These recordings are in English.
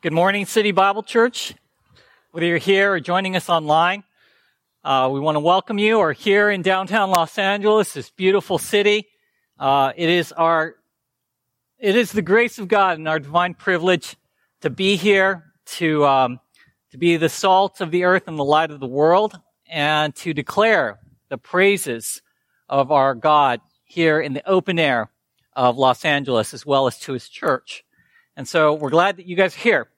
Good morning, City Bible Church. Whether you're here or joining us online, uh, we want to welcome you. Or here in downtown Los Angeles, this beautiful city. Uh, it is our, it is the grace of God and our divine privilege to be here, to um, to be the salt of the earth and the light of the world, and to declare the praises of our God here in the open air of Los Angeles, as well as to His church. And so we're glad that you guys are here.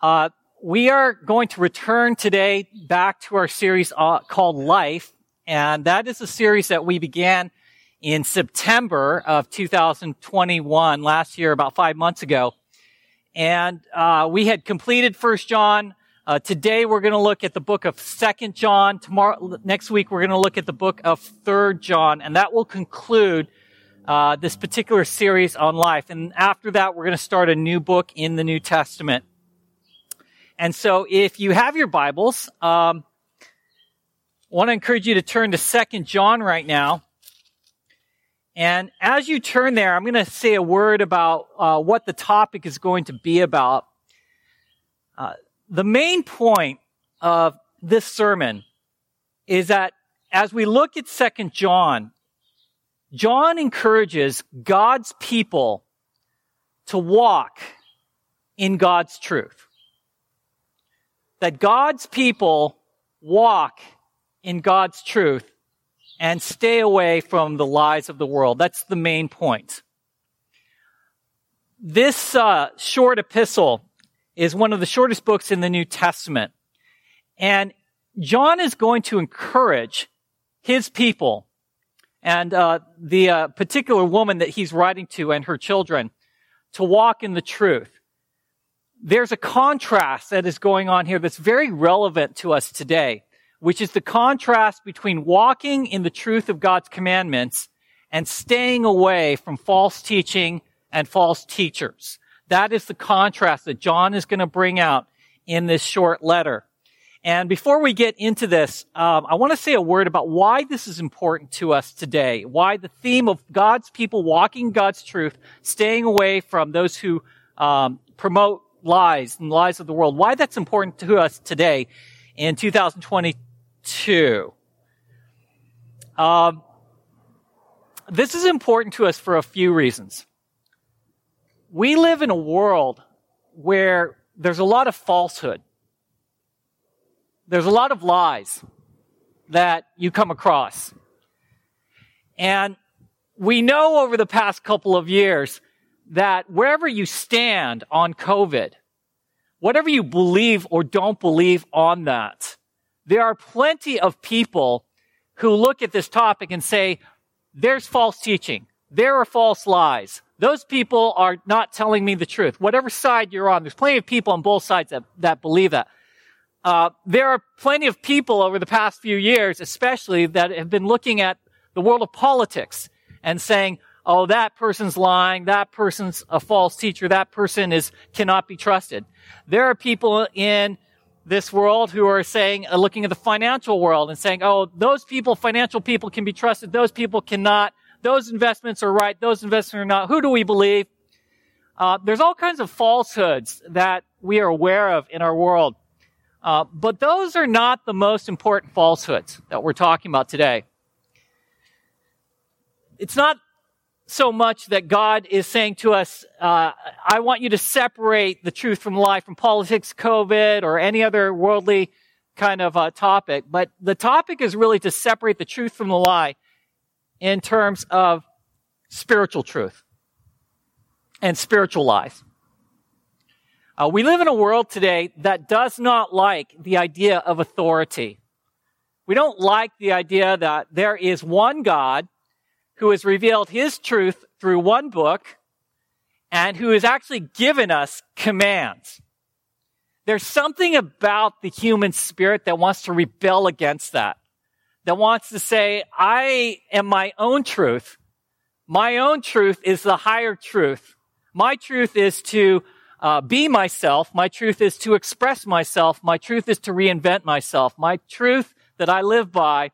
Uh, we are going to return today back to our series uh, called Life, and that is a series that we began in September of 2021, last year, about five months ago. And uh, we had completed First John. Uh, today we're going to look at the book of Second John. Tomorrow, next week we're going to look at the book of Third John, and that will conclude uh, this particular series on life. And after that, we're going to start a new book in the New Testament. And so if you have your Bibles, um, I want to encourage you to turn to Second John right now. And as you turn there, I'm going to say a word about uh, what the topic is going to be about. Uh, the main point of this sermon is that as we look at Second John, John encourages God's people to walk in God's truth. That God's people walk in God's truth and stay away from the lies of the world. That's the main point. This uh, short epistle is one of the shortest books in the New Testament. And John is going to encourage his people and uh, the uh, particular woman that he's writing to and her children to walk in the truth. There's a contrast that is going on here that's very relevant to us today, which is the contrast between walking in the truth of God's commandments and staying away from false teaching and false teachers. That is the contrast that John is going to bring out in this short letter. And before we get into this, um, I want to say a word about why this is important to us today. Why the theme of God's people walking God's truth, staying away from those who um, promote lies and lies of the world. Why that's important to us today in 2022. Um, this is important to us for a few reasons. We live in a world where there's a lot of falsehood there's a lot of lies that you come across. And we know over the past couple of years that wherever you stand on COVID, whatever you believe or don't believe on that, there are plenty of people who look at this topic and say, there's false teaching. There are false lies. Those people are not telling me the truth. Whatever side you're on, there's plenty of people on both sides that, that believe that. Uh, there are plenty of people over the past few years, especially, that have been looking at the world of politics and saying, "Oh, that person's lying. That person's a false teacher. That person is cannot be trusted." There are people in this world who are saying, uh, looking at the financial world and saying, "Oh, those people, financial people, can be trusted. Those people cannot. Those investments are right. Those investments are not. Who do we believe?" Uh, there's all kinds of falsehoods that we are aware of in our world. Uh, but those are not the most important falsehoods that we're talking about today. It's not so much that God is saying to us, uh, I want you to separate the truth from lie from politics, COVID, or any other worldly kind of uh, topic. But the topic is really to separate the truth from the lie in terms of spiritual truth and spiritual lies. Uh, we live in a world today that does not like the idea of authority. We don't like the idea that there is one God who has revealed his truth through one book and who has actually given us commands. There's something about the human spirit that wants to rebel against that, that wants to say, I am my own truth. My own truth is the higher truth. My truth is to uh, be myself. My truth is to express myself. My truth is to reinvent myself. My truth that I live by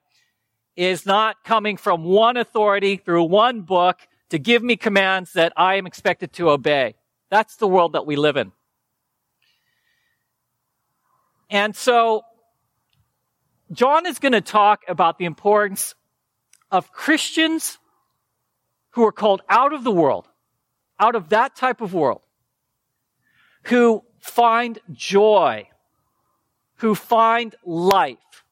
is not coming from one authority through one book to give me commands that I am expected to obey. That's the world that we live in. And so, John is going to talk about the importance of Christians who are called out of the world, out of that type of world, who find joy, who find life,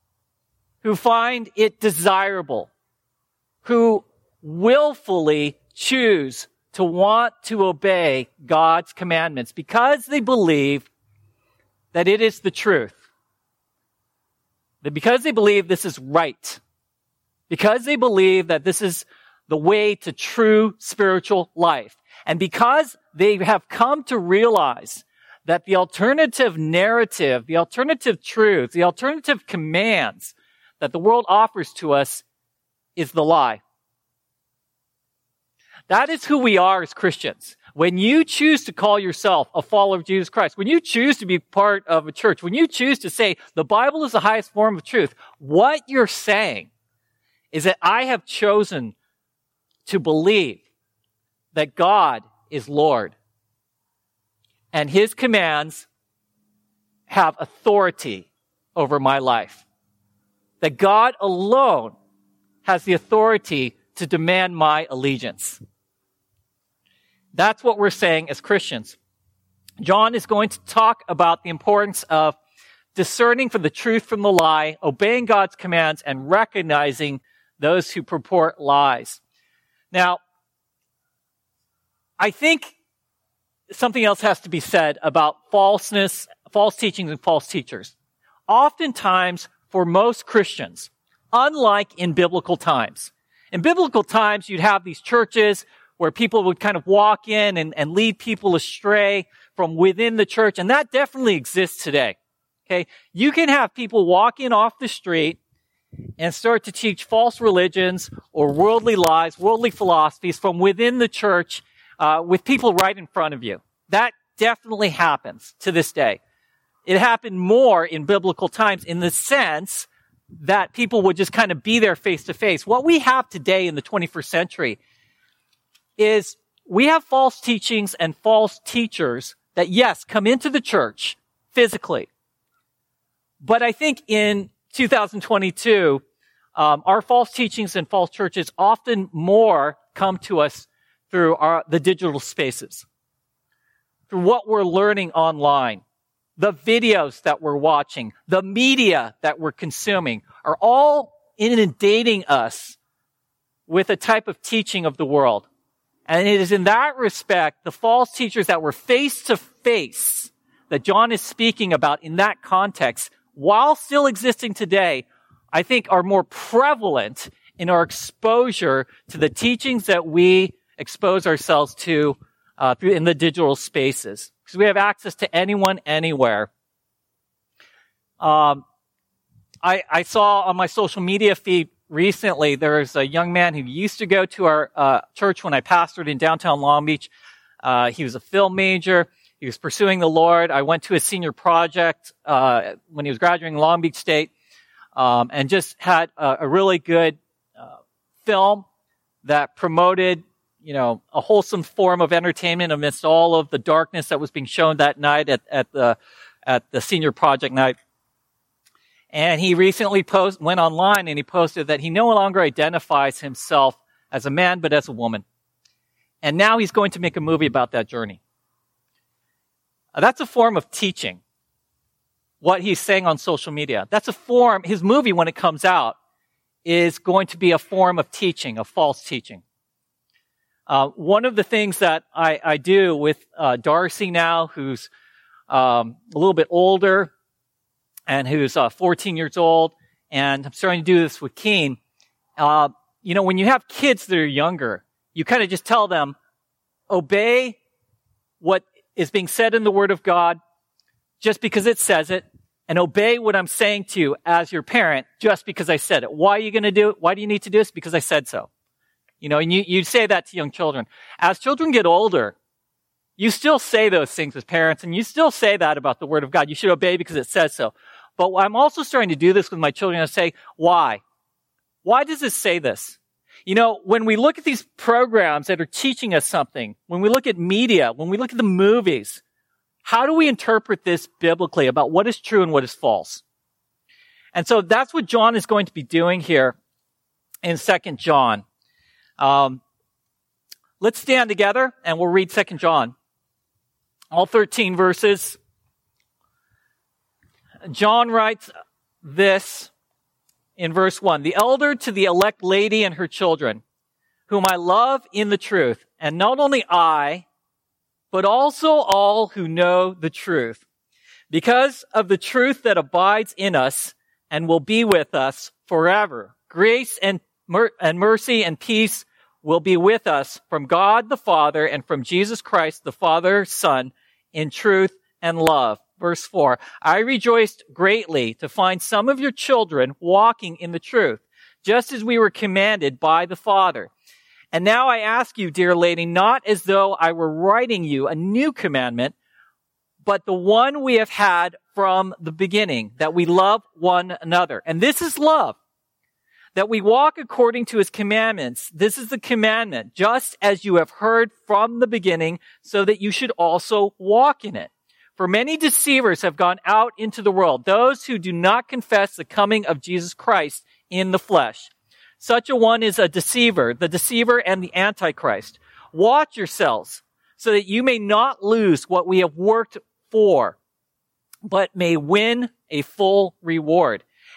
who find it desirable, who willfully choose to want to obey God's commandments because they believe that it is the truth. That because they believe this is right. Because they believe that this is the way to true spiritual life. And because they have come to realize that the alternative narrative, the alternative truth, the alternative commands that the world offers to us is the lie. That is who we are as Christians. When you choose to call yourself a follower of Jesus Christ, when you choose to be part of a church, when you choose to say the Bible is the highest form of truth, what you're saying is that I have chosen to believe that God is Lord and his commands have authority over my life. That God alone has the authority to demand my allegiance. That's what we're saying as Christians. John is going to talk about the importance of discerning for the truth from the lie, obeying God's commands, and recognizing those who purport lies. Now, I think something else has to be said about falseness, false teachings and false teachers. Oftentimes, for most Christians, unlike in biblical times, in biblical times, you'd have these churches where people would kind of walk in and, and lead people astray from within the church, and that definitely exists today. Okay? You can have people walk in off the street and start to teach false religions or worldly lies, worldly philosophies from within the church uh, with people right in front of you. That definitely happens to this day. It happened more in biblical times in the sense that people would just kind of be there face to face. What we have today in the 21st century is we have false teachings and false teachers that yes, come into the church physically. But I think in 2022, um, our false teachings and false churches often more come to us through our, the digital spaces, through what we're learning online, the videos that we're watching, the media that we're consuming are all inundating us with a type of teaching of the world. And it is in that respect, the false teachers that were face to face that John is speaking about in that context, while still existing today, I think are more prevalent in our exposure to the teachings that we expose ourselves to uh, in the digital spaces because we have access to anyone anywhere. Um, I, I, saw on my social media feed recently there's a young man who used to go to our uh, church when I pastored in downtown Long Beach. Uh, he was a film major. He was pursuing the Lord. I went to his senior project uh, when he was graduating Long Beach State, um, and just had a, a really good uh, film that promoted you know, a wholesome form of entertainment amidst all of the darkness that was being shown that night at, at the, at the senior project night. And he recently post, went online and he posted that he no longer identifies himself as a man, but as a woman. And now he's going to make a movie about that journey. That's a form of teaching. What he's saying on social media. That's a form, his movie when it comes out is going to be a form of teaching, of false teaching. Uh, one of the things that I, I do with uh, Darcy now, who's um, a little bit older and who's uh, 14 years old, and I'm starting to do this with Keen. Uh, you know, when you have kids that are younger, you kind of just tell them, obey what is being said in the Word of God just because it says it, and obey what I'm saying to you as your parent just because I said it. Why are you going to do it? Why do you need to do this? Because I said so. You know, and you, you say that to young children. As children get older, you still say those things as parents, and you still say that about the Word of God. You should obey because it says so. But I'm also starting to do this with my children. I say, why? Why does it say this? You know, when we look at these programs that are teaching us something, when we look at media, when we look at the movies, How do we interpret this biblically about what is true and what is false? And so that's what John is going to be doing here in Second John. Um, let's stand together and we'll read Second John. All 13 verses. John writes this in verse 1 The elder to the elect lady and her children, whom I love in the truth, and not only I, but also all who know the truth. Because of the truth that abides in us and will be with us forever. Grace and, mer- and mercy and peace will be with us from God the Father and from Jesus Christ the Father Son in truth and love. Verse 4. I rejoiced greatly to find some of your children walking in the truth, just as we were commanded by the Father. And now I ask you, dear lady, not as though I were writing you a new commandment, but the one we have had from the beginning, that we love one another. And this is love, that we walk according to his commandments. This is the commandment, just as you have heard from the beginning, so that you should also walk in it. For many deceivers have gone out into the world, those who do not confess the coming of Jesus Christ in the flesh. Such a one is a deceiver, the deceiver and the antichrist. Watch yourselves so that you may not lose what we have worked for, but may win a full reward.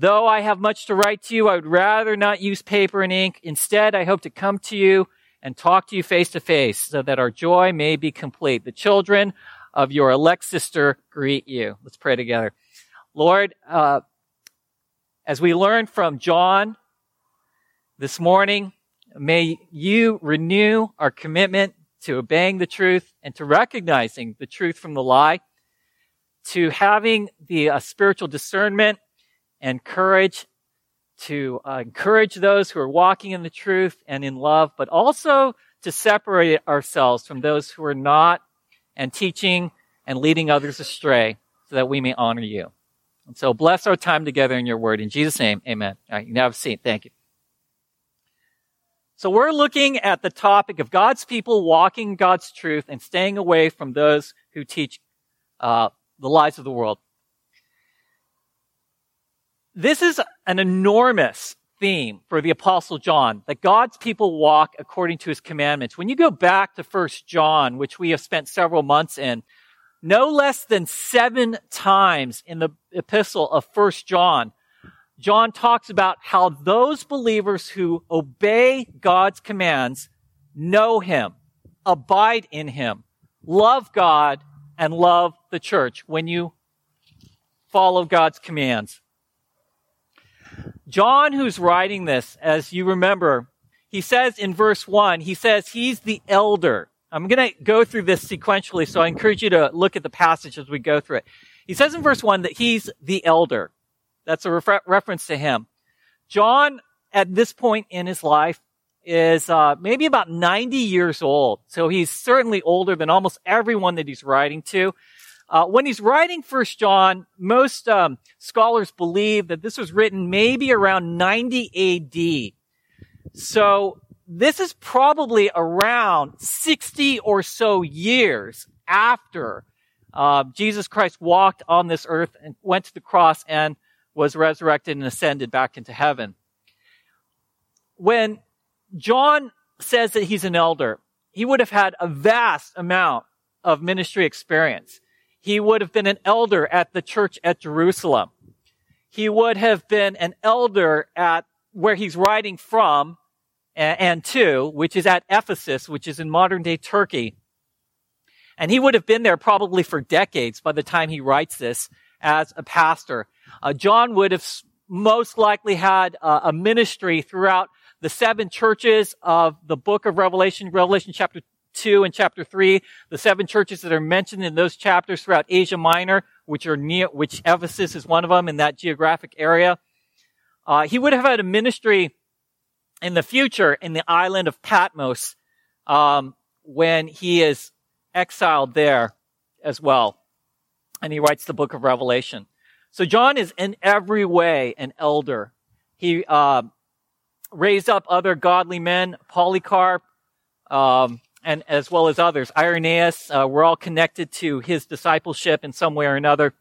Though I have much to write to you, I would rather not use paper and ink. Instead, I hope to come to you and talk to you face to face so that our joy may be complete. The children of your elect sister greet you. Let's pray together. Lord, uh, as we learn from John this morning, May you renew our commitment to obeying the truth and to recognizing the truth from the lie, to having the uh, spiritual discernment and courage to uh, encourage those who are walking in the truth and in love, but also to separate ourselves from those who are not and teaching and leading others astray so that we may honor you. And so bless our time together in your word. In Jesus' name, amen. All right, you can have a seat. Thank you. So we're looking at the topic of God's people walking God's truth and staying away from those who teach uh, the lies of the world. This is an enormous theme for the apostle John, that God's people walk according to his commandments. When you go back to first John, which we have spent several months in, no less than seven times in the epistle of first John, John talks about how those believers who obey God's commands know Him, abide in Him, love God, and love the church when you follow God's commands. John, who's writing this, as you remember, he says in verse 1, he says he's the elder. I'm going to go through this sequentially, so I encourage you to look at the passage as we go through it. He says in verse 1 that he's the elder. That's a refer- reference to him. John, at this point in his life, is uh, maybe about 90 years old. So he's certainly older than almost everyone that he's writing to. Uh, when he's writing First John, most um, scholars believe that this was written maybe around 90 AD. So this is probably around 60 or so years after uh, Jesus Christ walked on this earth and went to the cross and was resurrected and ascended back into heaven. When John says that he's an elder, he would have had a vast amount of ministry experience. He would have been an elder at the church at Jerusalem. He would have been an elder at where he's writing from and to, which is at Ephesus, which is in modern day Turkey. And he would have been there probably for decades by the time he writes this as a pastor. Uh, John would have most likely had uh, a ministry throughout the seven churches of the book of Revelation, Revelation chapter 2 and chapter 3, the seven churches that are mentioned in those chapters throughout Asia Minor, which are near, which Ephesus is one of them in that geographic area. Uh, he would have had a ministry in the future in the island of Patmos um, when he is exiled there as well. And he writes the book of Revelation. So John is in every way an elder. He uh, raised up other godly men, Polycarp, um, and as well as others. Irenaeus, uh, we're all connected to his discipleship in some way or another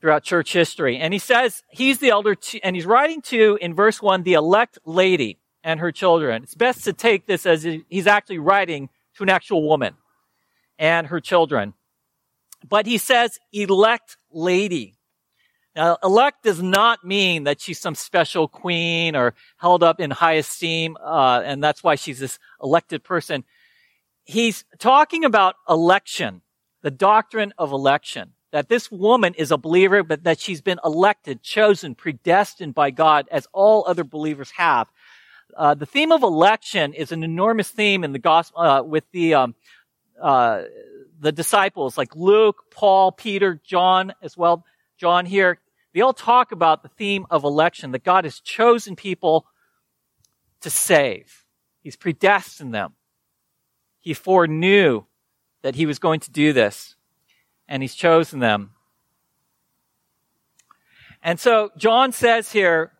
throughout church history. And he says he's the elder, to, and he's writing to, in verse 1, the elect lady and her children. It's best to take this as he's actually writing to an actual woman and her children. But he says elect lady. Now, elect does not mean that she's some special queen or held up in high esteem, uh, and that's why she's this elected person. He's talking about election, the doctrine of election that this woman is a believer, but that she's been elected, chosen, predestined by God as all other believers have. Uh, the theme of election is an enormous theme in the gospel, uh, with the, um, uh, the disciples like Luke, Paul, Peter, John as well. John here, they all talk about the theme of election, that God has chosen people to save. He's predestined them. He foreknew that he was going to do this and he's chosen them. And so John says here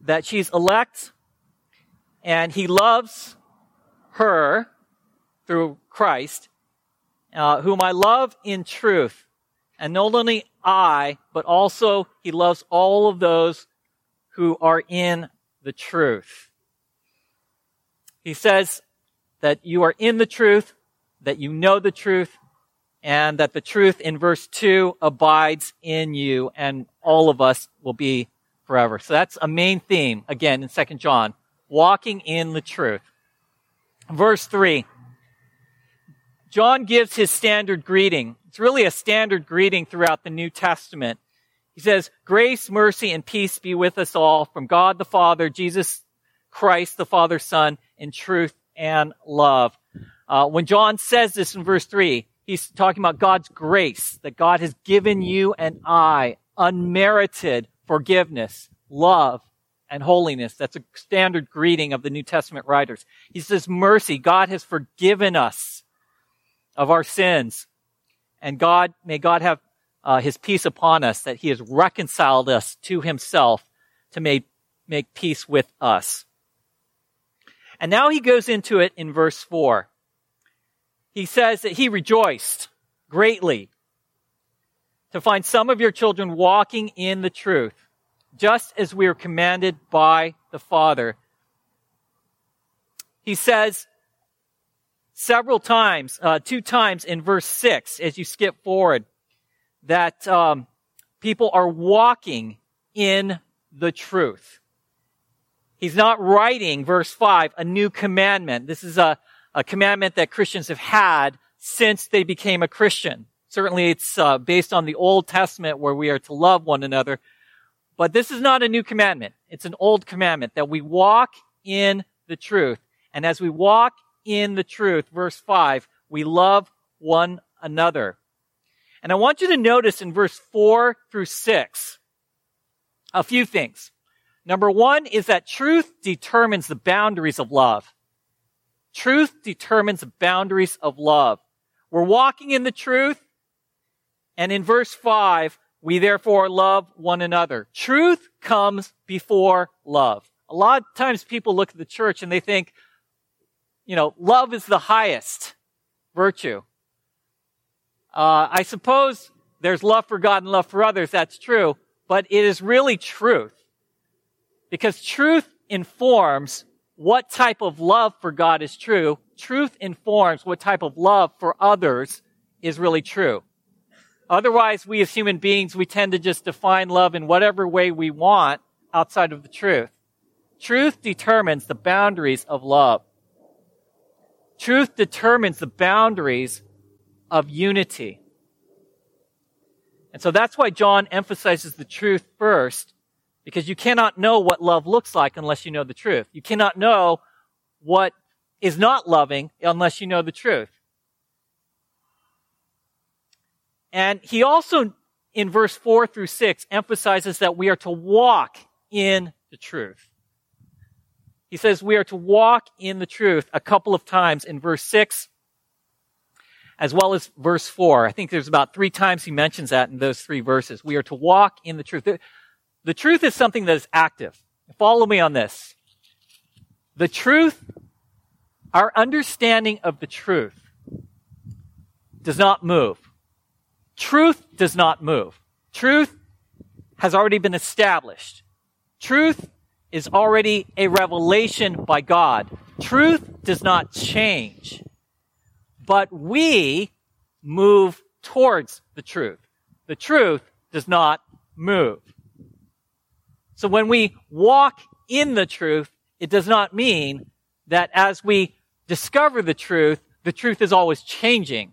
that she's elect and he loves her through Christ, uh, whom I love in truth. And not only I, but also he loves all of those who are in the truth. He says that you are in the truth, that you know the truth, and that the truth in verse 2 abides in you and all of us will be forever. So that's a main theme again in 2 John, walking in the truth. Verse 3. John gives his standard greeting. It's really a standard greeting throughout the New Testament. He says, grace, mercy, and peace be with us all from God the Father, Jesus Christ, the Father's Son, in truth and love. Uh, when John says this in verse 3, He's talking about God's grace, that God has given you and I unmerited forgiveness, love, and holiness. That's a standard greeting of the New Testament writers. He says mercy. God has forgiven us of our sins. And God, may God have uh, his peace upon us, that he has reconciled us to himself to make, make peace with us. And now he goes into it in verse 4 he says that he rejoiced greatly to find some of your children walking in the truth, just as we are commanded by the Father. He says several times, uh, two times in verse 6, as you skip forward, that um, people are walking in the truth. He's not writing, verse 5, a new commandment. This is a, a commandment that Christians have had since they became a Christian. Certainly it's uh, based on the Old Testament where we are to love one another. But this is not a new commandment. It's an old commandment that we walk in the truth. And as we walk in the truth, verse 5, we love one another. And I want you to notice in verse 4 through 6 a few things. Number one is that truth determines the boundaries of love. Truth determines the boundaries of love. We're walking in the truth. And in verse 5, we therefore love one another. Truth comes before love. A lot of times people look at the church and they think, you know, love is the highest virtue. Uh, I suppose there's love for God and love for others. That's true. But it is really truth. Because truth informs what type of love for God is true, truth informs what type of love for others is really true. Otherwise, we as human beings, we tend to just define love in whatever way we want outside of the truth. Truth determines the boundaries of love. Truth determines the boundaries of unity. And so that's why John emphasizes the truth first because you cannot know what love looks like unless you know the truth. You cannot know what is not loving unless you know the truth. And he also, in verse 4 through 6, emphasizes that we are to walk in the truth. He says we are to walk in the truth a couple of times in verse 6 as well as verse 4. I think there's about three times he mentions that in those three verses. We are to walk in the truth. The, truth is something that is active. Follow me on this. The truth, our understanding of the truth does not move. Truth does not move. Truth has already been established. Truth is already a revelation by God. Truth does not change. But we move towards the truth. The truth does not move. So when we walk in the truth, it does not mean that as we discover the truth, the truth is always changing.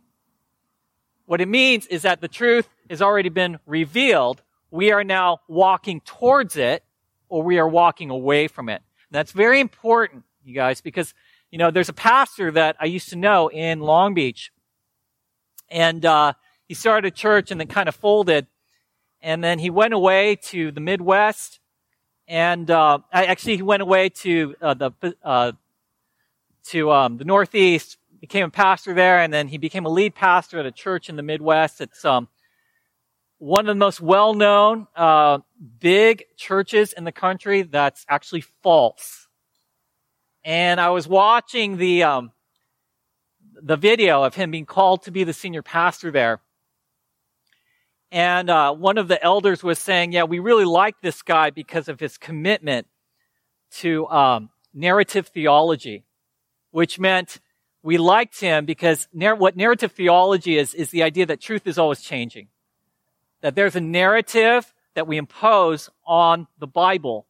What it means is that the truth has already been revealed. We are now walking towards it or we are walking away from it. And that's very important, you guys, because, you know, there's a pastor that I used to know in Long Beach. And, uh, he started a church and then kind of folded. And then he went away to the Midwest. And, uh, I actually went away to, uh, the, uh, to, um, the Northeast became a pastor there, and then he became a lead pastor at a church in the Midwest. It's um, one of the most well-known uh, big churches in the country that's actually false. And I was watching the um, the video of him being called to be the senior pastor there. And uh, one of the elders was saying, "Yeah, we really like this guy because of his commitment to um, narrative theology, which meant we liked him because nar- what narrative theology is, is the idea that truth is always changing. That there's a narrative that we impose on the Bible.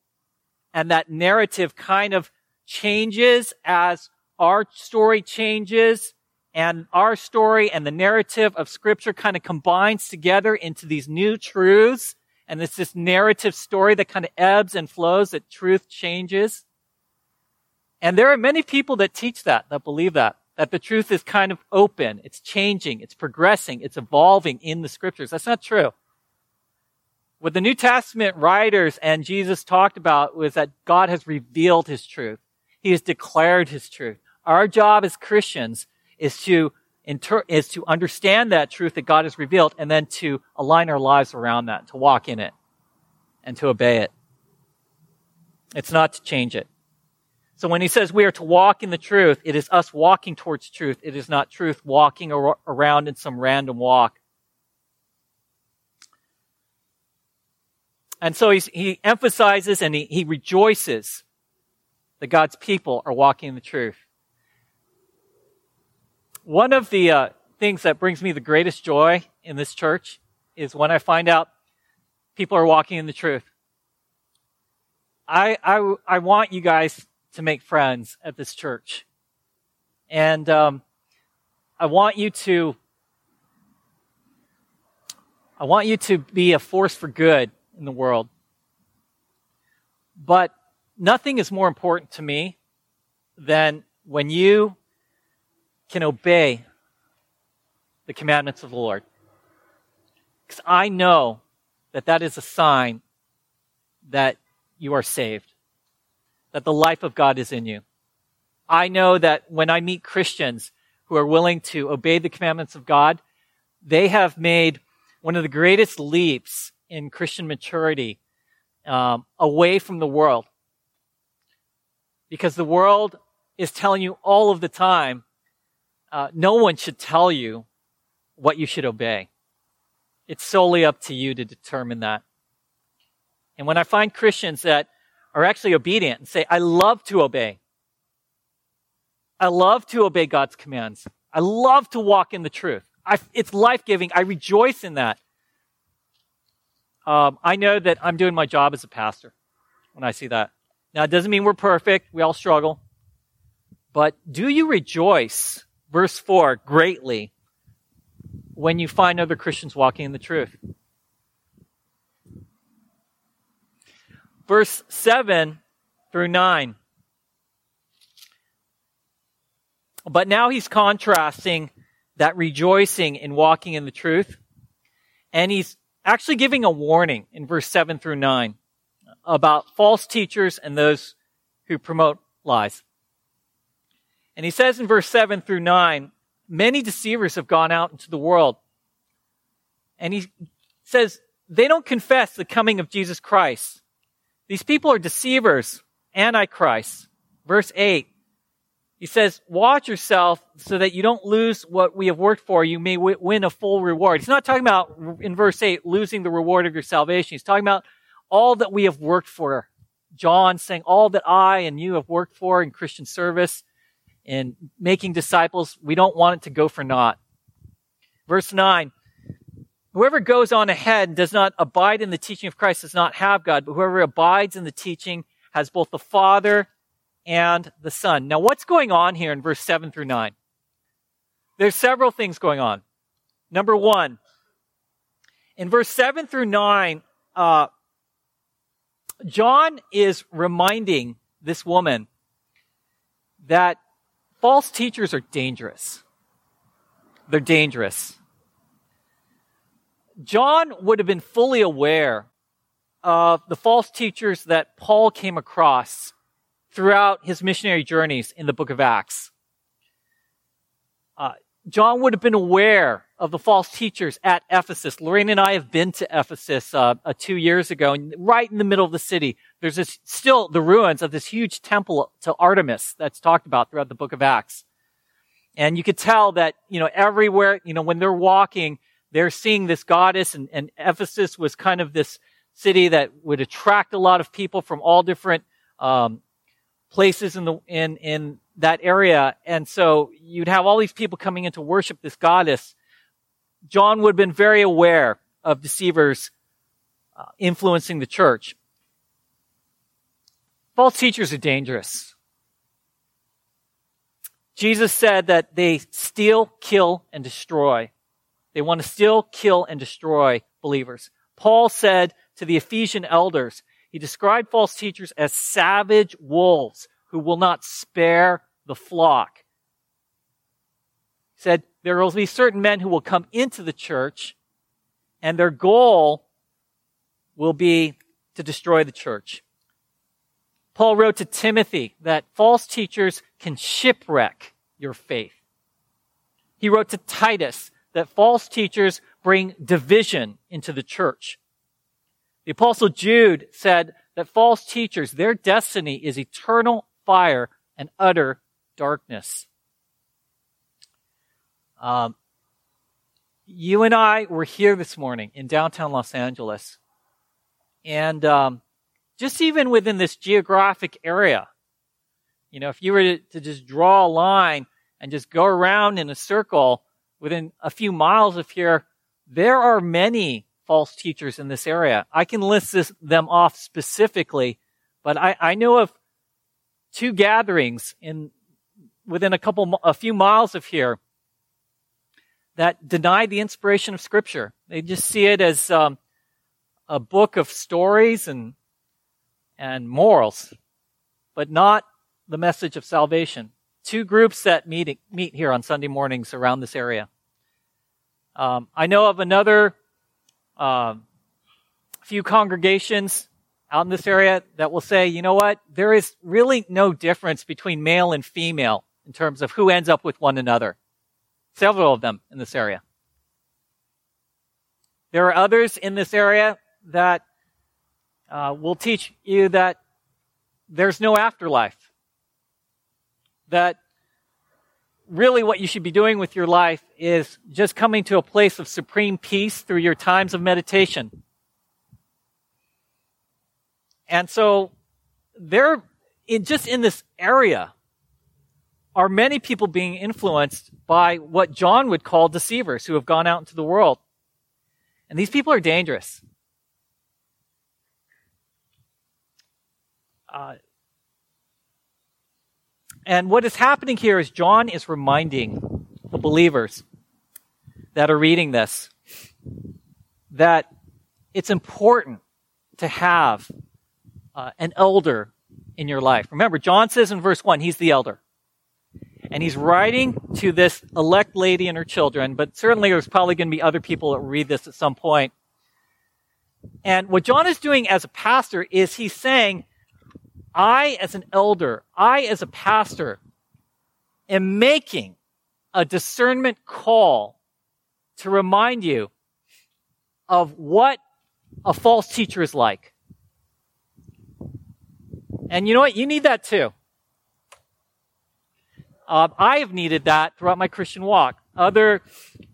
And that narrative kind of changes as our story changes and our story and the narrative of scripture kind of combines together into these new truths. And it's this narrative story that kind of ebbs and flows, that truth changes. And there are many people that teach that, that believe that that the truth is kind of open, it's changing, it's progressing, it's evolving in the scriptures. That's not true. What the New Testament writers and Jesus talked about was that God has revealed his truth. He has declared his truth. Our job as Christians is to inter- is to understand that truth that God has revealed and then to align our lives around that, to walk in it and to obey it. It's not to change it. So when he says we are to walk in the truth, it is us walking towards truth. It is not truth walking ar- around in some random walk. And so he emphasizes and he, he rejoices that God's people are walking in the truth. One of the uh, things that brings me the greatest joy in this church is when I find out people are walking in the truth. I, I, I want you guys to make friends at this church. And um, I want you to I want you to be a force for good in the world. But nothing is more important to me than when you can obey the commandments of the Lord. Because I know that that is a sign that you are saved that the life of God is in you. I know that when I meet Christians who are willing to obey the commandments of God, they have made one of the greatest leaps in Christian maturity um, away from the world. Because the world is telling you all of the time, uh, no one should tell you what you should obey. It's solely up to you to determine that. And when I find Christians that are actually obedient and say, I love to obey. I love to obey God's commands. I love to walk in the truth. I, it's life giving. I rejoice in that. Um, I know that I'm doing my job as a pastor when I see that. Now, it doesn't mean we're perfect. We all struggle. But do you rejoice, verse 4, greatly when you find other Christians walking in the truth? verse 7 through 9. But now he's contrasting that rejoicing in walking in the truth. And he's actually giving a warning in verse 7 through 9. about false teachers and those who promote lies. And he says in verse 7 through 9, many deceivers have gone out into the world. And he says they don't confess the coming of Jesus Christ. These people are deceivers, antichrists. Verse 8, he says, watch yourself so that you don't lose what we have worked for. You may w- win a full reward. He's not talking about, in verse 8, losing the reward of your salvation. He's talking about all that we have worked for. John saying, all that I and you have worked for in Christian service, in making disciples, we don't want it to go for naught. Verse 9, whoever goes on ahead and does not abide in the teaching of Christ does not have God, but whoever abides in the teaching has both the Father and the Son. Now, what's going on here in verse 7 through 9? There's several things going on. Number one, in verse 7 through 9, uh, John is reminding this woman that false teachers are dangerous. They're dangerous. John would have been fully aware of the false teachers that Paul came across throughout his missionary journeys in the book of Acts. John would have been aware of the false teachers at Ephesus. Lorraine and I have been to Ephesus uh, uh, two years ago, and right in the middle of the city, there's this, still the ruins of this huge temple to Artemis that's talked about throughout the book of Acts. And you could tell that, you know, everywhere, you know, when they're walking, they're seeing this goddess, and, and Ephesus was kind of this city that would attract a lot of people from all different um, places in the in in that area, and so you'd have all these people coming in to worship this goddess. John would have been very aware of deceivers uh, influencing the church. False teachers are dangerous. Jesus said that they steal, kill, and destroy. They want to steal, kill, and destroy believers. Paul said to the Ephesian elders, he described false teachers as savage wolves who will not spare the flock. He said, there will be certain men who will come into the church and their goal will be to destroy the church. Paul wrote to Timothy that false teachers can shipwreck your faith. He wrote to Titus that false teachers bring division into the church. The apostle Jude said that false teachers, their destiny is eternal fire and utter darkness. Um, you and I were here this morning in downtown Los Angeles. And um, just even within this geographic area, you know, if you were to, to just draw a line and just go around in a circle within a few miles of here, there are many false teachers in this area. I can list this, them off specifically, but I, I know of two gatherings in within a couple, a few miles of here that deny the inspiration of Scripture. They just see it as um, a book of stories and and morals, but not the message of salvation. Two groups that meet meet here on Sunday mornings around this area. Um, I know of another uh, few congregations out in this area that will say, you know what, there is really no difference between male and female in terms of who ends up with one another. Several of them in this area. There are others in this area that uh, will teach you that there's no afterlife. That really what you should be doing with your life is just coming to a place of supreme peace through your times of meditation. And so there, in just in this area, are many people being influenced by what John would call deceivers who have gone out into the world. And these people are dangerous. Uh, and what is happening here is John is reminding the believers that are reading this that it's important to have uh, an elder in your life. Remember, John says in verse 1, he's the elder. And he's writing to this elect lady and her children, but certainly there's probably going to be other people that read this at some point. And what John is doing as a pastor is he's saying, I, as an elder, I, as a pastor, am making a discernment call to remind you of what a false teacher is like. And you know what? You need that too. Uh, I have needed that throughout my Christian walk. Other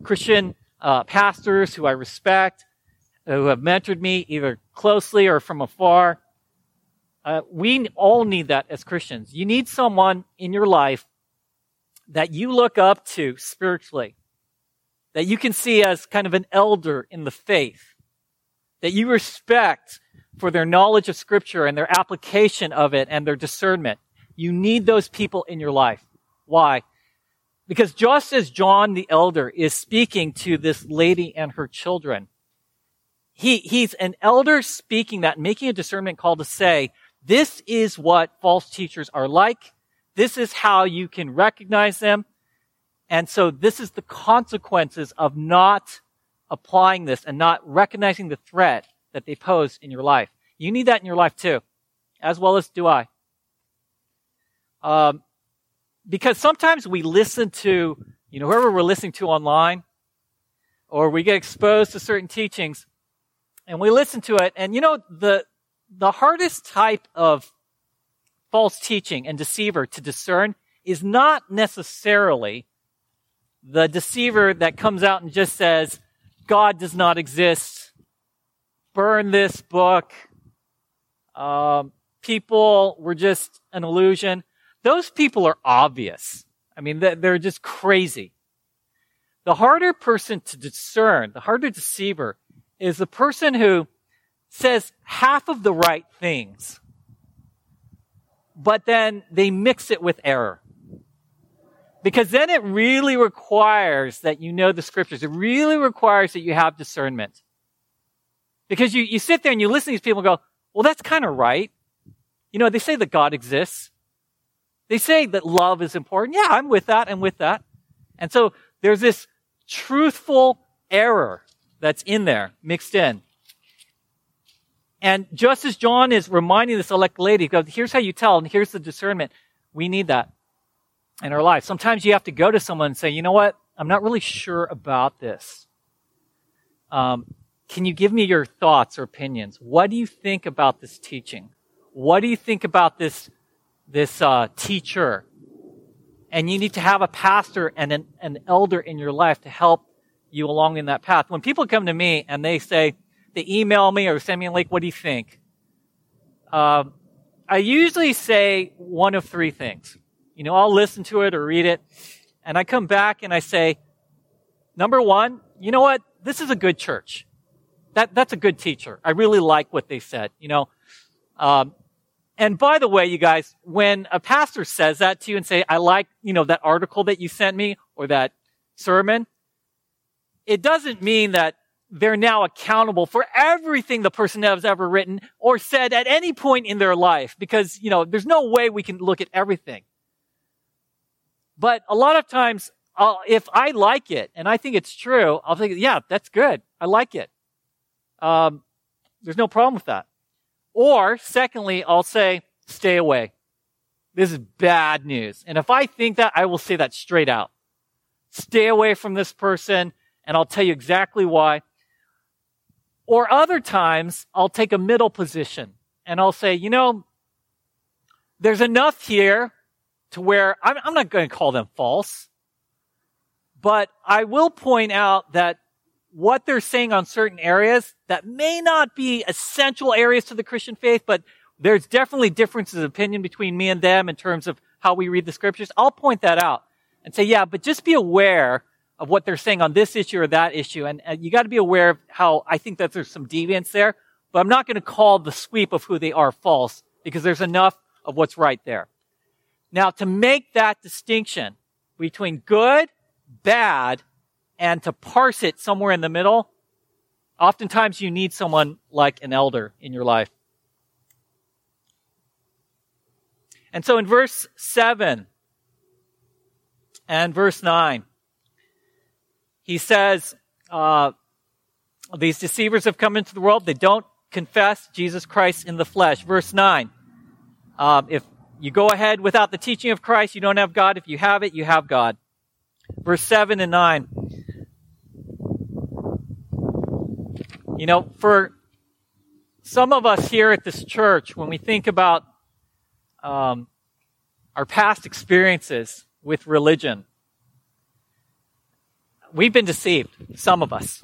Christian uh, pastors who I respect, who have mentored me either closely or from afar, uh, we all need that as Christians. You need someone in your life that you look up to spiritually, that you can see as kind of an elder in the faith, that you respect for their knowledge of Scripture and their application of it and their discernment. You need those people in your life. Why? Because just as John the elder is speaking to this lady and her children, he, he's an elder speaking that, making a discernment call to say, this is what false teachers are like. This is how you can recognize them. And so this is the consequences of not applying this and not recognizing the threat that they pose in your life. You need that in your life too, as well as do I. Um, because sometimes we listen to, you know, whoever we're listening to online, or we get exposed to certain teachings, and we listen to it, and you know, the, the hardest type of false teaching and deceiver to discern is not necessarily the deceiver that comes out and just says, God does not exist. Burn this book. Um, people were just an illusion. Those people are obvious. I mean, they're just crazy. The harder person to discern, the harder deceiver, is the person who says half of the right things, but then they mix it with error. Because then it really requires that you know the scriptures. It really requires that you have discernment. Because you, you sit there and you listen to these people and go, well, that's kind of right. You know, they say that God exists. They say that love is important. Yeah, I'm with that. I'm with that. And so there's this truthful error that's in there, mixed in. And just as John is reminding this elect lady, goes, here's how you tell, and here's the discernment. We need that in our life. Sometimes you have to go to someone and say, you know what? I'm not really sure about this. Um, can you give me your thoughts or opinions? What do you think about this teaching? What do you think about this, this uh, teacher? And you need to have a pastor and an, an elder in your life to help you along in that path. When people come to me and they say, they email me or send me a link, what do you think? Uh, I usually say one of three things. You know, I'll listen to it or read it, and I come back and I say, number one, you know what? This is a good church. That, that's a good teacher. I really like what they said, you know. Um, and by the way, you guys, when a pastor says that to you and say, I like, you know, that article that you sent me or that sermon, it doesn't mean that they're now accountable for everything the person has ever written or said at any point in their life because, you know, there's no way we can look at everything. But a lot of times, I'll, if I like it and I think it's true, I'll think, yeah, that's good. I like it. Um, there's no problem with that. Or, secondly, I'll say, stay away. This is bad news. And if I think that, I will say that straight out. Stay away from this person, and I'll tell you exactly why. Or other times, I'll take a middle position and I'll say, you know, there's enough here to where I'm, I'm not going to call them false, but I will point out that what they're saying on certain areas that may not be essential areas to the Christian faith, but there's definitely differences of opinion between me and them in terms of how we read the scriptures. I'll point that out and say, yeah, but just be aware of what they're saying on this issue or that issue. And, and you got to be aware of how I think that there's some deviance there, but I'm not going to call the sweep of who they are false because there's enough of what's right there. Now, to make that distinction between good, bad, and to parse it somewhere in the middle, oftentimes you need someone like an elder in your life. And so in verse 7 and verse 9, he says, uh, These deceivers have come into the world. They don't confess Jesus Christ in the flesh. Verse 9. Um, if you go ahead without the teaching of Christ, you don't have God. If you have it, you have God. Verse 7 and 9. You know, for some of us here at this church, when we think about um, our past experiences with religion, we've been deceived, some of us.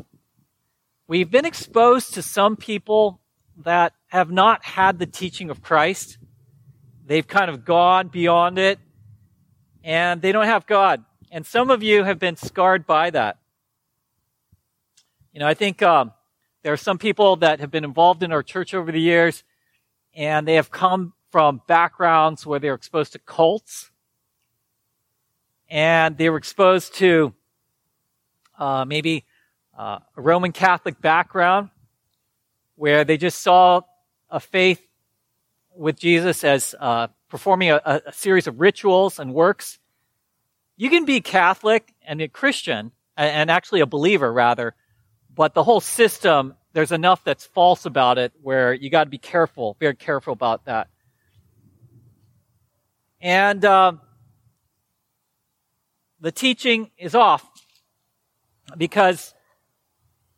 We've been exposed to some people that have not had the teaching of Christ. They've kind of gone beyond it and they don't have God. And some of you have been scarred by that. You know, I think um, there are some people that have been involved in our church over the years and they have come from backgrounds where they were exposed to cults and they were exposed to uh, maybe uh, a Roman Catholic background where they just saw a faith with Jesus as uh, performing a, a, series of rituals and works. You can be Catholic and a Christian, and actually a believer rather, but the whole system, there's enough that's false about it where you got to be careful, very careful about that. And uh, the teaching is off because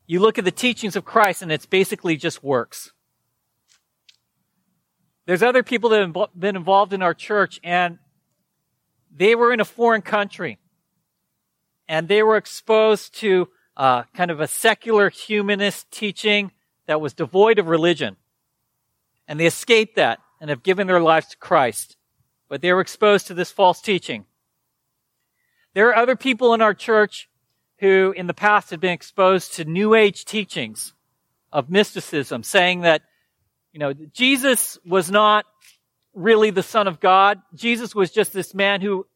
you look at the teachings of Christ and it's basically just works. There's other people that have been involved in our church and they were in a foreign country and they were exposed to uh, kind of a secular humanist teaching that was devoid of religion. And they escaped that and have given their lives to Christ. But they were exposed to this false teaching. There are other people in our church who in the past had been exposed to New Age teachings of mysticism, saying that, you know, Jesus was not really the Son of God. Jesus was just this man who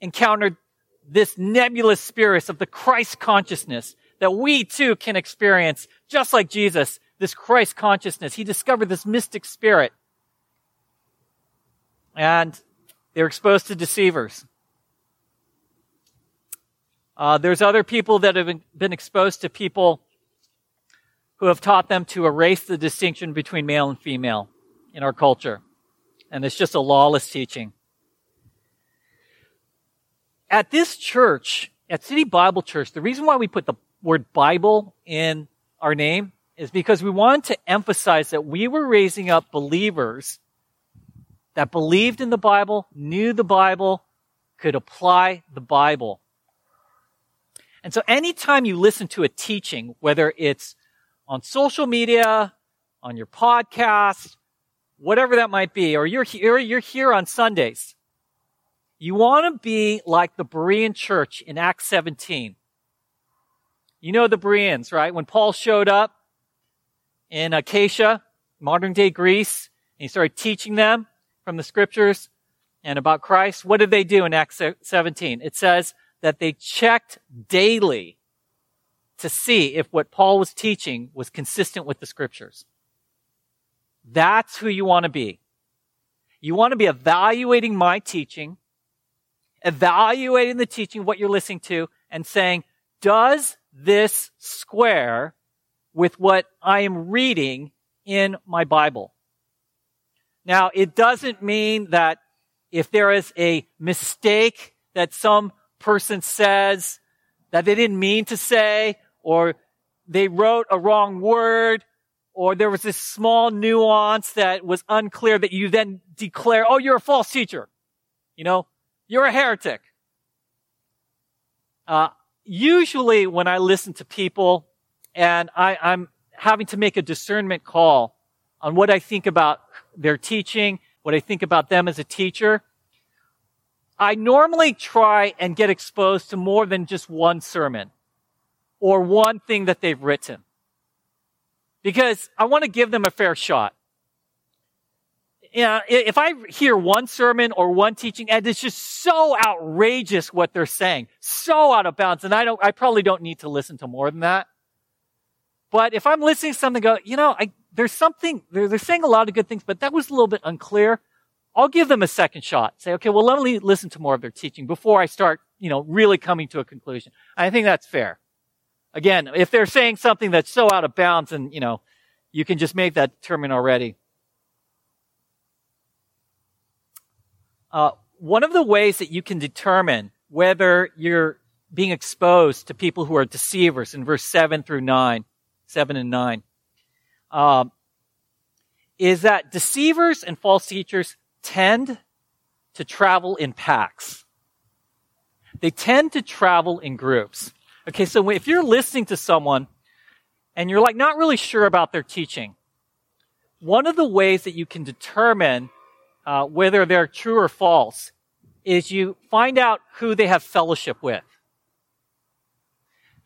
encountered this nebulous spirit of the Christ consciousness that we too can experience, just like Jesus, this Christ consciousness. He discovered this mystic spirit. And they were exposed to deceivers. Uh, there's other people that have been exposed to people who have taught them to erase the distinction between male and female in our culture. And it's just a lawless teaching. At this church, at City Bible Church, the reason why we put the word Bible in our name is because we wanted to emphasize that we were raising up believers that believed in the Bible, knew the Bible, could apply the Bible. And so anytime you listen to a teaching, whether it's on social media, on your podcast, whatever that might be, or you're here, you're here on Sundays, you want to be like the Berean church in Acts 17. You know the Bereans, right? When Paul showed up in Achaia, modern day Greece, and he started teaching them from the scriptures and about Christ, what did they do in Acts 17? It says, that they checked daily to see if what Paul was teaching was consistent with the scriptures. That's who you want to be. You want to be evaluating my teaching, evaluating the teaching, what you're listening to, and saying, does this square with what I am reading in my Bible? Now, it doesn't mean that if there is a mistake that some person says that they didn't mean to say, or they wrote a wrong word, or there was this small nuance that was unclear that you then declare, oh, you're a false teacher. You know, you're a heretic. Uh, usually when I listen to people and I, I'm having to make a discernment call on what I think about their teaching, what I think about them as a teacher, I normally try and get exposed to more than just one sermon or one thing that they've written because I want to give them a fair shot. You know, if I hear one sermon or one teaching and it's just so outrageous what they're saying, so out of bounds, and I don't, I probably don't need to listen to more than that. But if I'm listening to something go, you know, I, there's something, they're, they're saying a lot of good things, but that was a little bit unclear. I'll give them a second shot. Say, okay, well, let me listen to more of their teaching before I start, you know, really coming to a conclusion. I think that's fair. Again, if they're saying something that's so out of bounds and, you know, you can just make that determination already. Uh, one of the ways that you can determine whether you're being exposed to people who are deceivers in verse 7 through 9, 7 and 9, um, is that deceivers and false teachers tend to travel in packs. They tend to travel in groups. Okay, so if you're listening to someone and you're like not really sure about their teaching, one of the ways that you can determine uh, whether they're true or false is you find out who they have fellowship with.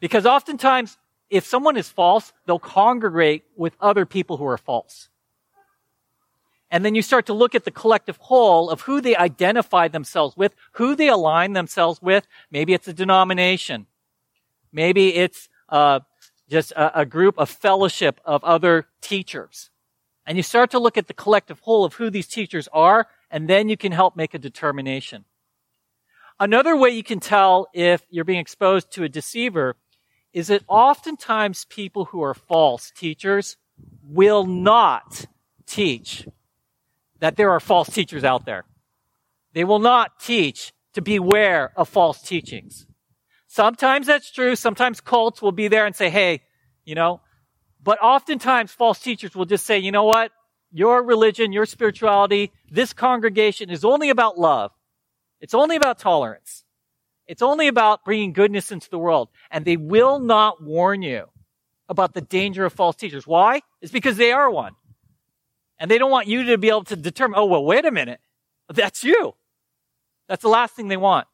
Because oftentimes, if someone is false, they'll congregate with other people who are false. And then you start to look at the collective whole of who they identify themselves with, who they align themselves with. Maybe it's a denomination. Maybe it's uh, just a, a group of fellowship of other teachers. And you start to look at the collective whole of who these teachers are, and then you can help make a determination. Another way you can tell if you're being exposed to a deceiver is that oftentimes people who are false teachers will not teach that there are false teachers out there. They will not teach to beware of false teachings. Sometimes that's true. Sometimes cults will be there and say, hey, you know, but oftentimes false teachers will just say, you know what? Your religion, your spirituality, this congregation is only about love. It's only about tolerance. It's only about bringing goodness into the world. And they will not warn you about the danger of false teachers. Why? It's because they are one. And they don't want you to be able to determine, oh, well, wait a minute. That's you. That's the last thing they want.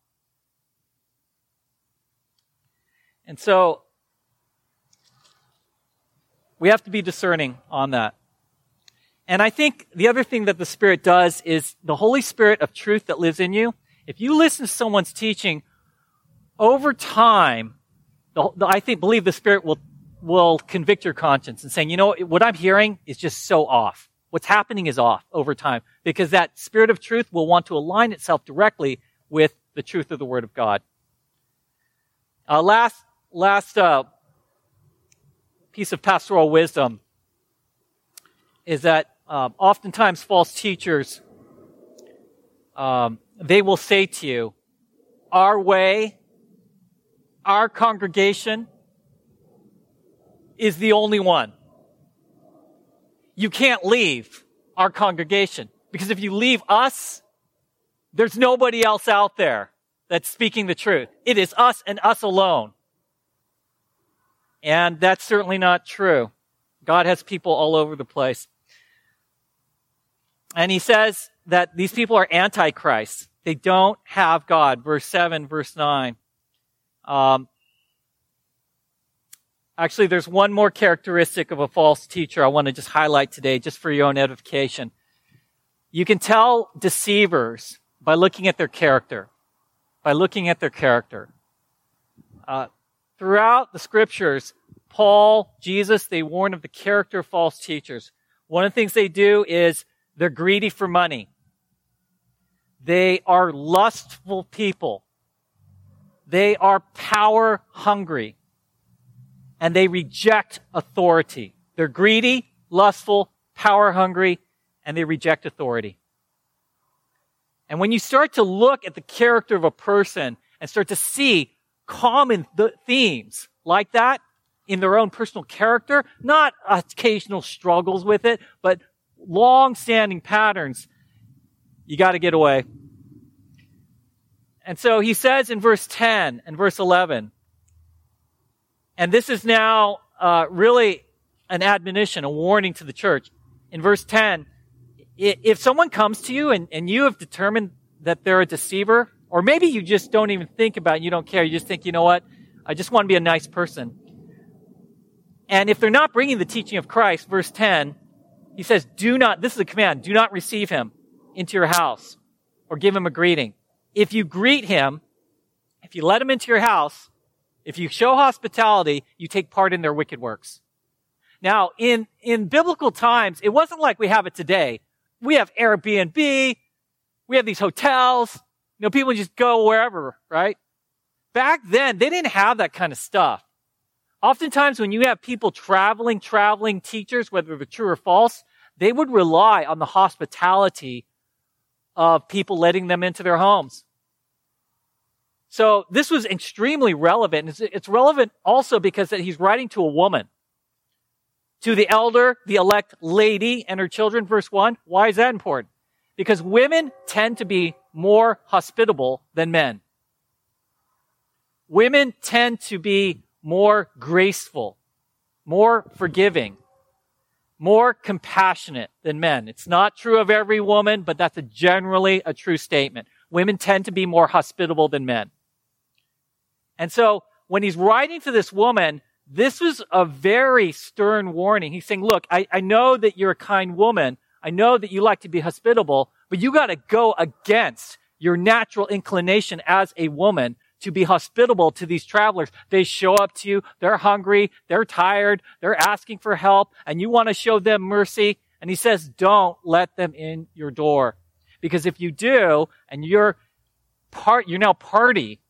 And so we have to be discerning on that. And I think the other thing that the Spirit does is the Holy Spirit of truth that lives in you. If you listen to someone's teaching over time, the, the, I think, believe the Spirit will, will convict your conscience and saying, you know, what I'm hearing is just so off what's happening is off over time because that spirit of truth will want to align itself directly with the truth of the Word of God. Uh, last last uh, piece of pastoral wisdom is that um, oftentimes false teachers um, they will say to you, "Our way, our congregation." Is the only one you can't leave our congregation. Because if you leave us, there's nobody else out there that's speaking the truth. It is us and us alone. And that's certainly not true. God has people all over the place. And he says that these people are antichrist. They don't have God. Verse 7, verse 9. Um, Actually, there's one more characteristic of a false teacher I want to just highlight today, just for your own edification. You can tell deceivers by looking at their character. By looking at their character. Uh, throughout the scriptures, Paul, Jesus, they warn of the character of false teachers. One of the things they do is they're greedy for money. They are lustful people. They are power hungry and they reject authority. They're greedy, lustful, power hungry, and they reject authority. And when you start to look at the character of a person and start to see common th- themes like that in their own personal character, not occasional struggles with it, but long standing patterns, you got to get away. And so he says in verse 10 and verse 11, and this is now uh, really an admonition, a warning to the church. In verse 10, if someone comes to you and, and you have determined that they're a deceiver, or maybe you just don't even think about it, you don't care, you just think, you know what, I just want to be a nice person. And if they're not bringing the teaching of Christ, verse 10, he says, do not, this is a command, do not receive him into your house or give him a greeting. If you greet him, if you let him into your house, if you show hospitality, you take part in their wicked works. Now, in, in biblical times, it wasn't like we have it today. We have Airbnb. We have these hotels. You know, people just go wherever, right? Back then, they didn't have that kind of stuff. Oftentimes, when you have people traveling, traveling teachers, whether they're true or false, they would rely on the hospitality of people letting them into their homes. So this was extremely relevant. It's, relevant also because that he's writing to a woman. To the elder, the elect lady and her children, verse 1. Why is that important? Because women tend to be more hospitable than men. Women tend to be more graceful, more forgiving, more compassionate than men. It's not true of every woman, but that's a generally a true statement. Women tend to be more hospitable than men. And so when he's writing to this woman, this was a very stern warning. He's saying, look, I, I know that you're a kind woman. I know that you like to be hospitable, but you got to go against your natural inclination as a woman to be hospitable to these travelers. They show up to you. They're hungry. They're tired. They're asking for help and you want to show them mercy. And he says, don't let them in your door. Because if you do, and you're part, you're now party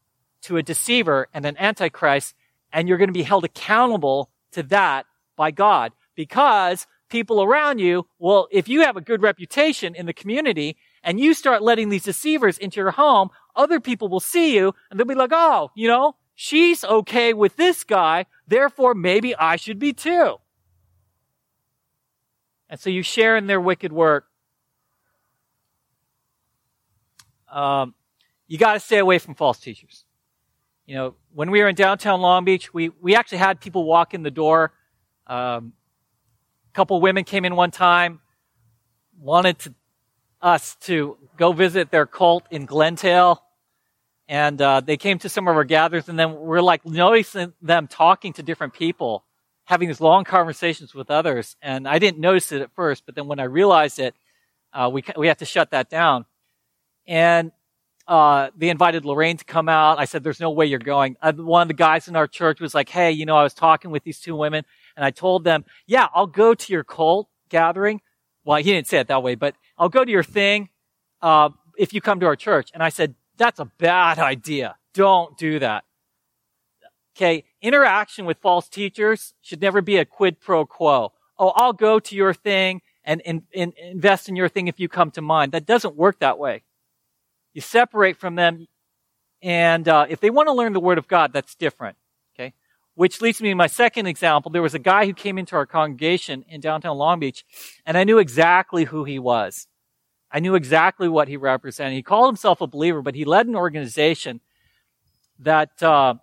to a deceiver and an antichrist, and you're going to be held accountable to that by God. Because people around you, well, if you have a good reputation in the community and you start letting these deceivers into your home, other people will see you and they'll be like, oh, you know, she's okay with this guy, therefore maybe I should be too. And so you share in their wicked work. Um, you got to stay away from false teachers. You know, when we were in downtown Long Beach, we, we actually had people walk in the door. Um, a couple women came in one time, wanted to us to go visit their cult in Glendale. And uh, they came to some of our gatherings, and then we're like noticing them talking to different people, having these long conversations with others. And I didn't notice it at first, but then when I realized it, uh, we we have to shut that down. And uh, they invited Lorraine to come out. I said, "There's no way you're going." Uh, one of the guys in our church was like, "Hey, you know, I was talking with these two women, and I told them, yeah, I'll go to your cult gathering." Well, he didn't say it that way, but I'll go to your thing uh, if you come to our church. And I said, that's a bad idea. Don't do that. Okay, interaction with false teachers should never be a quid pro quo. Oh, I'll go to your thing and, and, and invest in your thing if you come to mine. That doesn't work that way. You separate from them, and uh, if they want to learn the Word of God, that's different. Okay, which leads me to my second example. There was a guy who came into our congregation in downtown Long Beach, and I knew exactly who he was. I knew exactly what he represented. He called himself a believer, but he led an organization that uh,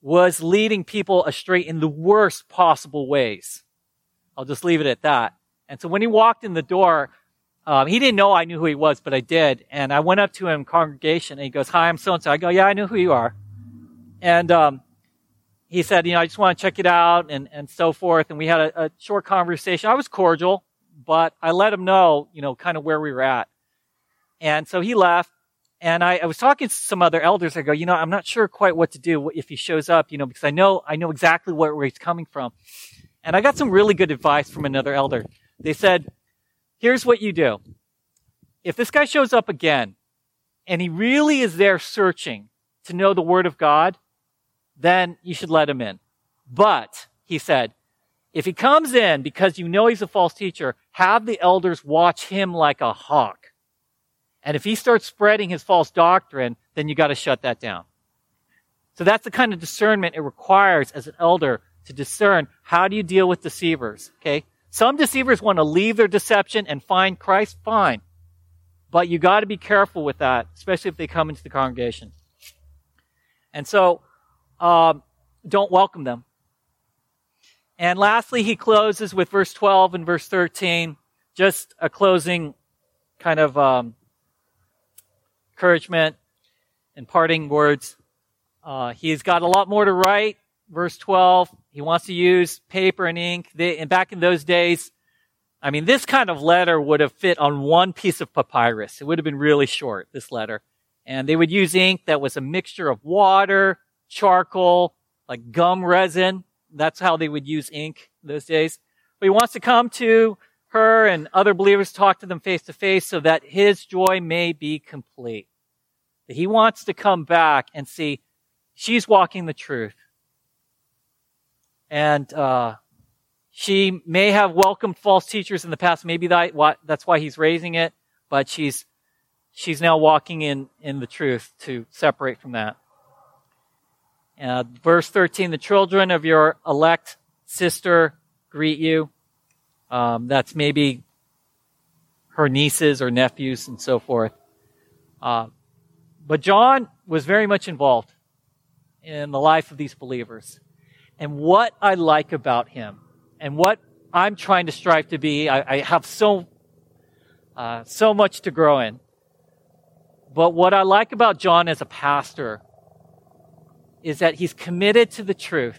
was leading people astray in the worst possible ways. I'll just leave it at that. And so when he walked in the door, um, he didn't know I knew who he was, but I did. And I went up to him, congregation, and he goes, "Hi, I'm so and so." I go, "Yeah, I know who you are." And um, he said, "You know, I just want to check it out," and and so forth. And we had a, a short conversation. I was cordial but I let him know, you know, kind of where we were at. And so he left. And I, I, was talking to some other elders. I go, you know, I'm not sure quite what to do if he shows up, you know, because I know, I know exactly where, where he's coming from. And I got some really good advice from another elder. They said, here's what you do. If this guy shows up again and he really is there searching to know the word of God, then you should let him in. But, he said, if he comes in because you know he's a false teacher, have the elders watch him like a hawk. And if he starts spreading his false doctrine, then you got to shut that down. So that's the kind of discernment it requires as an elder to discern how do you deal with deceivers, okay? Some deceivers want to leave their deception and find Christ, fine. But you got to be careful with that, especially if they come into the congregation. And so, um, don't welcome them. And lastly, he closes with verse 12 and verse 13, just a closing kind of um, encouragement and parting words. Uh, he's got a lot more to write. Verse 12, he wants to use paper and ink. They, and back in those days, I mean, this kind of letter would have fit on one piece of papyrus. It would have been really short, this letter. And they would use ink that was a mixture of water, charcoal, like gum resin, that's how they would use ink those days. But he wants to come to her and other believers, talk to them face to face so that his joy may be complete. He wants to come back and see she's walking the truth. And uh, she may have welcomed false teachers in the past. Maybe that, that's why he's raising it. But she's she's now walking in in the truth to separate from that. Uh, verse 13, the children of your elect sister greet you. Um, that's maybe her nieces or nephews and so forth. Uh, but John was very much involved in the life of these believers. And what I like about him and what I'm trying to strive to be, I, I have so, uh, so much to grow in. But what I like about John as a pastor is that he's committed to the truth,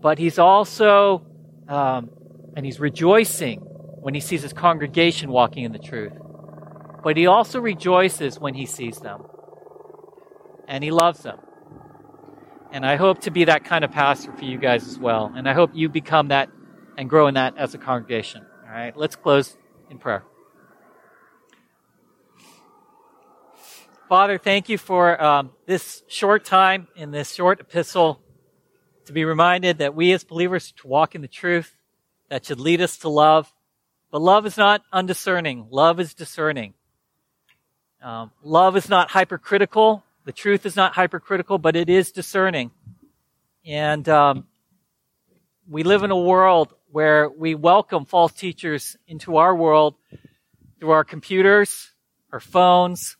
but he's also, um, and he's rejoicing when he sees his congregation walking in the truth. But he also rejoices when he sees them. And he loves them. And I hope to be that kind of pastor for you guys as well. And I hope you become that and grow in that as a congregation. All right, let's close in prayer. Father, thank you for um, this short time in this short epistle to be reminded that we as believers to walk in the truth that should lead us to love. But love is not undiscerning. Love is discerning. Um, love is not hypercritical. The truth is not hypercritical, but it is discerning. And um, we live in a world where we welcome false teachers into our world through our computers, our phones,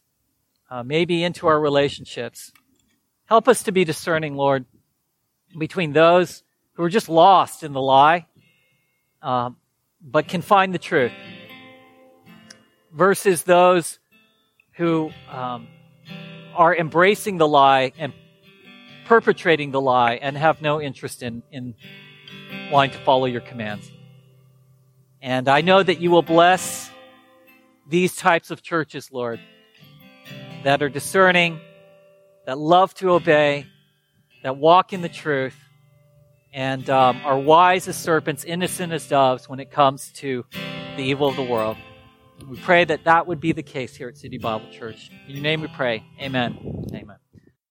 uh, maybe into our relationships. Help us to be discerning, Lord, between those who are just lost in the lie, um, but can find the truth, versus those who um, are embracing the lie and perpetrating the lie and have no interest in, in wanting to follow your commands. And I know that you will bless these types of churches, Lord, that are discerning, that love to obey, that walk in the truth, and um, are wise as serpents, innocent as doves when it comes to the evil of the world. We pray that that would be the case here at City Bible Church. In your name we pray. Amen. Amen.